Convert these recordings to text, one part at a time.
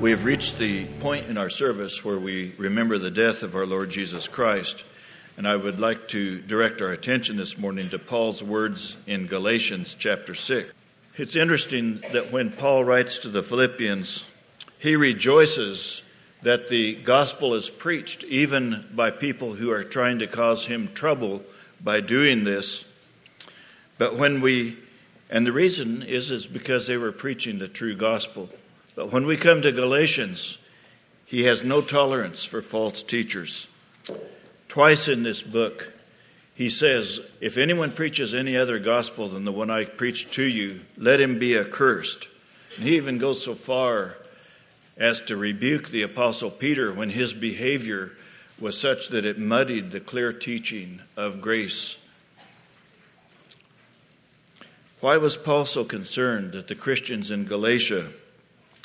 We have reached the point in our service where we remember the death of our Lord Jesus Christ, and I would like to direct our attention this morning to Paul's words in Galatians chapter 6. It's interesting that when Paul writes to the Philippians, he rejoices that the gospel is preached even by people who are trying to cause him trouble by doing this. But when we, and the reason is, is because they were preaching the true gospel. But when we come to Galatians, he has no tolerance for false teachers. Twice in this book, he says, If anyone preaches any other gospel than the one I preached to you, let him be accursed. And he even goes so far as to rebuke the Apostle Peter when his behavior was such that it muddied the clear teaching of grace. Why was Paul so concerned that the Christians in Galatia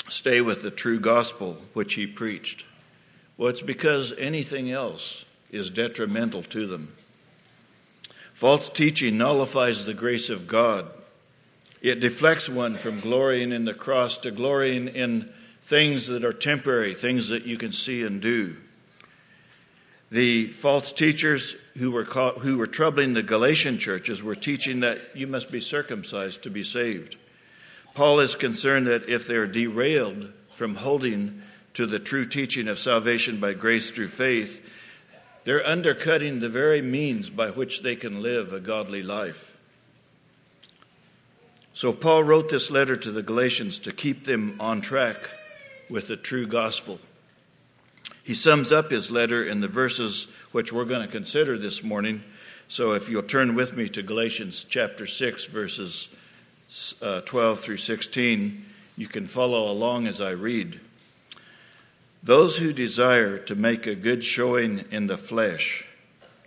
stay with the true gospel which he preached? Well, it's because anything else is detrimental to them. False teaching nullifies the grace of God. It deflects one from glorying in the cross to glorying in things that are temporary, things that you can see and do. The false teachers who were, caught, who were troubling the Galatian churches were teaching that you must be circumcised to be saved. Paul is concerned that if they're derailed from holding to the true teaching of salvation by grace through faith, they're undercutting the very means by which they can live a godly life. So, Paul wrote this letter to the Galatians to keep them on track with the true gospel. He sums up his letter in the verses which we're going to consider this morning. So, if you'll turn with me to Galatians chapter 6, verses uh, 12 through 16, you can follow along as I read. Those who desire to make a good showing in the flesh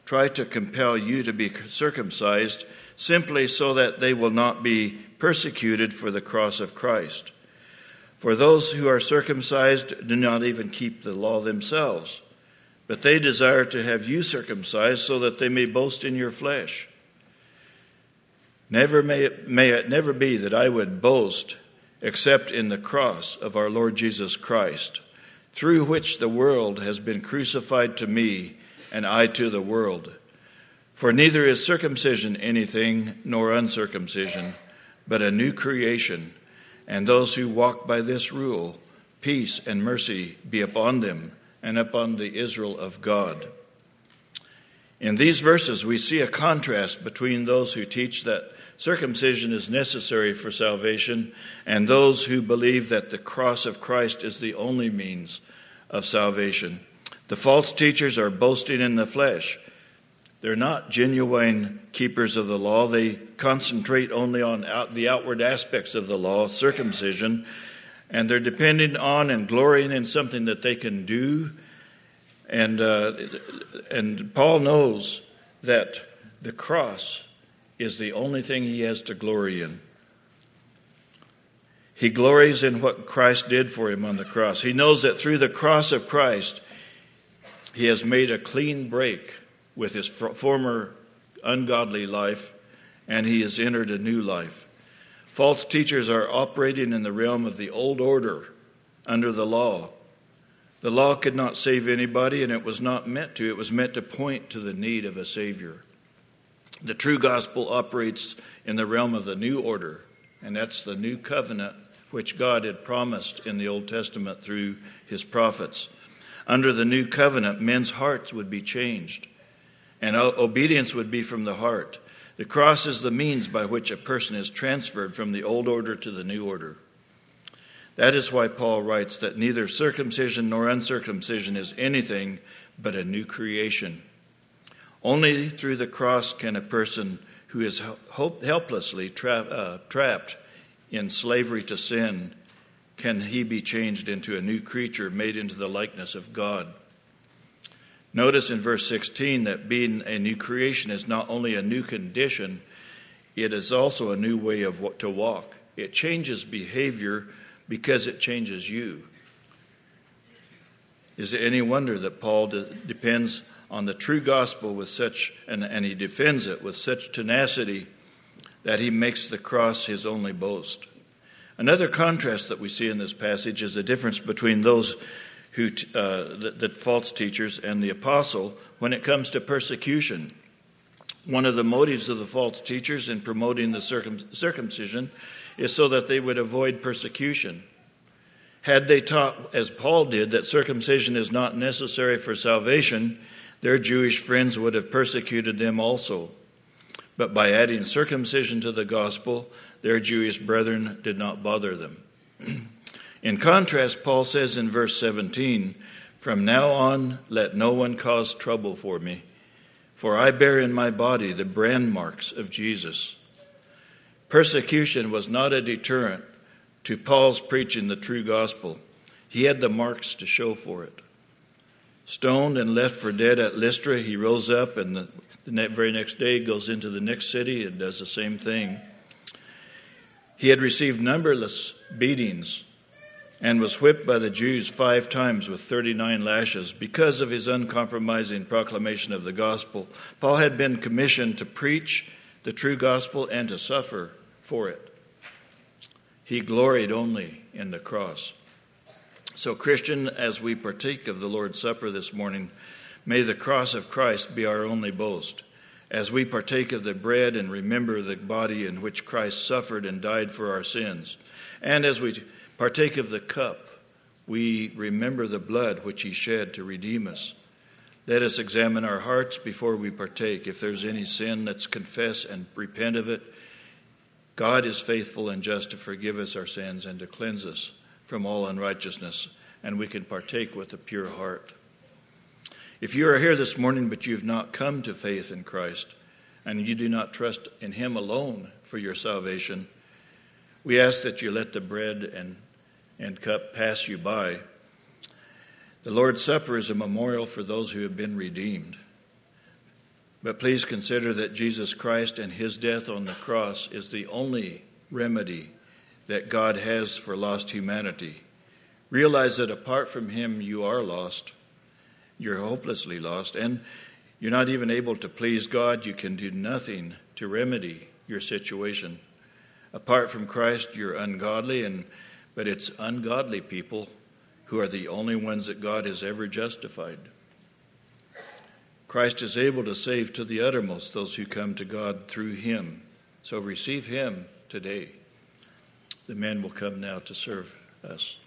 try to compel you to be circumcised simply so that they will not be persecuted for the cross of Christ. For those who are circumcised do not even keep the law themselves, but they desire to have you circumcised so that they may boast in your flesh. Never may it, may it never be that I would boast except in the cross of our Lord Jesus Christ, through which the world has been crucified to me and I to the world. For neither is circumcision anything nor uncircumcision, but a new creation, and those who walk by this rule, peace and mercy be upon them and upon the Israel of God. In these verses, we see a contrast between those who teach that circumcision is necessary for salvation, and those who believe that the cross of Christ is the only means of salvation. The false teachers are boasting in the flesh. They're not genuine keepers of the law. They concentrate only on out, the outward aspects of the law, circumcision, and they're depending on and glorying in something that they can do. And, uh, and Paul knows that the cross is the only thing he has to glory in. He glories in what Christ did for him on the cross. He knows that through the cross of Christ, he has made a clean break with his former ungodly life, and he has entered a new life. False teachers are operating in the realm of the old order under the law. The law could not save anybody, and it was not meant to. It was meant to point to the need of a Savior. The true gospel operates in the realm of the new order, and that's the new covenant which God had promised in the Old Testament through his prophets. Under the new covenant, men's hearts would be changed, and obedience would be from the heart. The cross is the means by which a person is transferred from the old order to the new order. That is why Paul writes that neither circumcision nor uncircumcision is anything but a new creation. Only through the cross can a person who is helplessly tra- uh, trapped in slavery to sin can he be changed into a new creature made into the likeness of God. Notice in verse 16 that being a new creation is not only a new condition, it is also a new way of to walk. It changes behavior because it changes you. Is it any wonder that Paul de- depends on the true gospel with such, and, and he defends it with such tenacity that he makes the cross his only boast. Another contrast that we see in this passage is the difference between those who, uh, the, the false teachers and the apostle when it comes to persecution. One of the motives of the false teachers in promoting the circum- circumcision is so that they would avoid persecution. Had they taught, as Paul did, that circumcision is not necessary for salvation, their Jewish friends would have persecuted them also. But by adding circumcision to the gospel, their Jewish brethren did not bother them. in contrast, Paul says in verse 17, From now on, let no one cause trouble for me, for I bear in my body the brand marks of Jesus. Persecution was not a deterrent to Paul's preaching the true gospel. He had the marks to show for it. Stoned and left for dead at Lystra, he rose up and the, the very next day goes into the next city and does the same thing. He had received numberless beatings and was whipped by the Jews five times with 39 lashes because of his uncompromising proclamation of the gospel. Paul had been commissioned to preach the true gospel and to suffer for it. He gloried only in the cross. So, Christian, as we partake of the Lord's Supper this morning, may the cross of Christ be our only boast as we partake of the bread and remember the body in which Christ suffered and died for our sins. And as we partake of the cup, we remember the blood which he shed to redeem us. Let us examine our hearts before we partake. If there's any sin, let's confess and repent of it. God is faithful and just to forgive us our sins and to cleanse us from all unrighteousness, and we can partake with a pure heart. If you are here this morning but you've not come to faith in Christ and you do not trust in Him alone for your salvation, we ask that you let the bread and, and cup pass you by. The Lord's Supper is a memorial for those who have been redeemed. But please consider that Jesus Christ and His death on the cross is the only remedy that God has for lost humanity. Realize that apart from Him, you are lost you're hopelessly lost, and you're not even able to please God. You can do nothing to remedy your situation. Apart from Christ, you're ungodly, and but it's ungodly people who are the only ones that God has ever justified. Christ is able to save to the uttermost those who come to God through him. So receive him today. The men will come now to serve us.